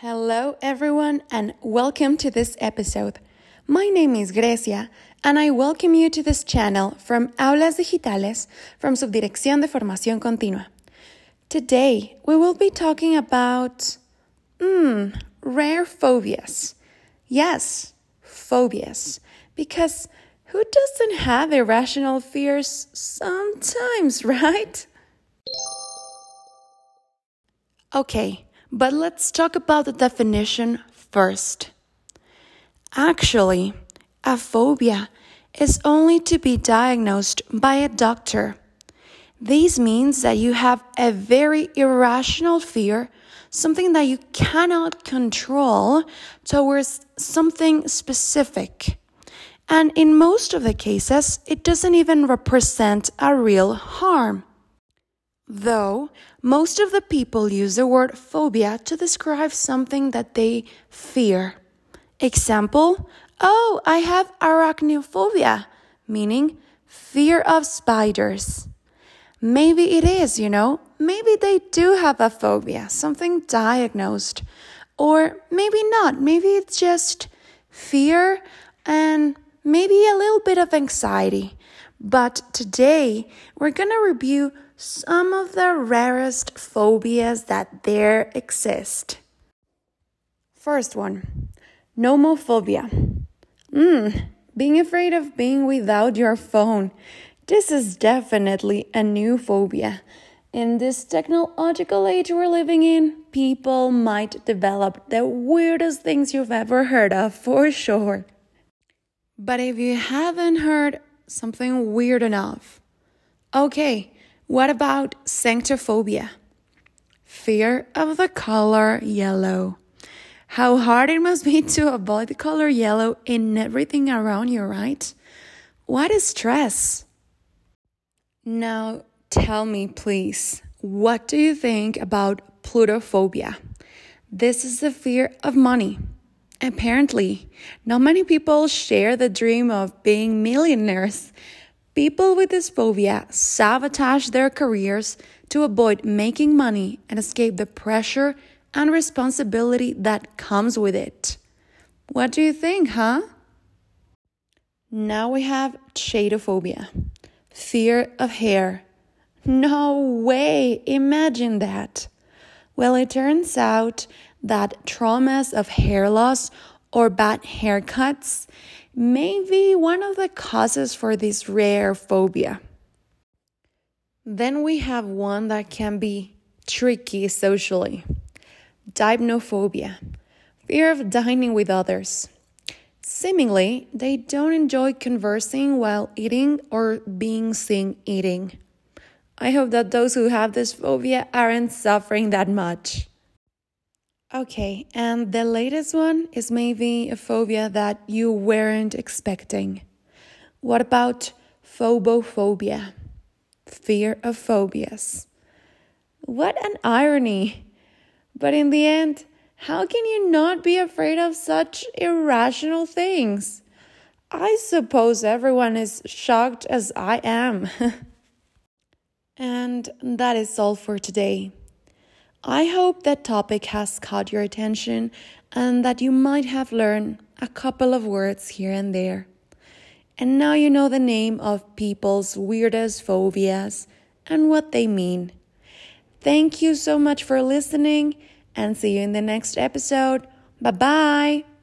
Hello, everyone, and welcome to this episode. My name is Grecia, and I welcome you to this channel from Aulas Digitales from Subdirección de Formación Continua. Today, we will be talking about, hmm, rare phobias. Yes, phobias. Because who doesn't have irrational fears sometimes, right? Okay, but let's talk about the definition first. Actually, a phobia is only to be diagnosed by a doctor. This means that you have a very irrational fear, something that you cannot control towards something specific. And in most of the cases, it doesn't even represent a real harm. Though most of the people use the word phobia to describe something that they fear. Example, oh, I have arachnophobia, meaning fear of spiders. Maybe it is, you know, maybe they do have a phobia, something diagnosed. Or maybe not, maybe it's just fear and maybe a little bit of anxiety. But today we're gonna review some of the rarest phobias that there exist. First one, nomophobia. Mm, being afraid of being without your phone. This is definitely a new phobia. In this technological age we're living in, people might develop the weirdest things you've ever heard of for sure. But if you haven't heard something weird enough, okay, what about xanthophobia? Fear of the color yellow. How hard it must be to avoid the color yellow in everything around you, right? What is stress? Now, tell me, please, what do you think about plutophobia? This is the fear of money. Apparently, not many people share the dream of being millionaires. People with this phobia sabotage their careers to avoid making money and escape the pressure and responsibility that comes with it. What do you think, huh? Now we have chaetophobia, fear of hair. No way, imagine that. Well, it turns out that traumas of hair loss or bad haircuts may be one of the causes for this rare phobia. Then we have one that can be tricky socially deipnophobia, fear of dining with others. Seemingly, they don't enjoy conversing while eating or being seen eating. I hope that those who have this phobia aren't suffering that much. Okay, and the latest one is maybe a phobia that you weren't expecting. What about phobophobia? Fear of phobias. What an irony! But in the end, how can you not be afraid of such irrational things? I suppose everyone is shocked as I am. and that is all for today. I hope that topic has caught your attention and that you might have learned a couple of words here and there. And now you know the name of people's weirdest phobias and what they mean. Thank you so much for listening and see you in the next episode. Bye bye.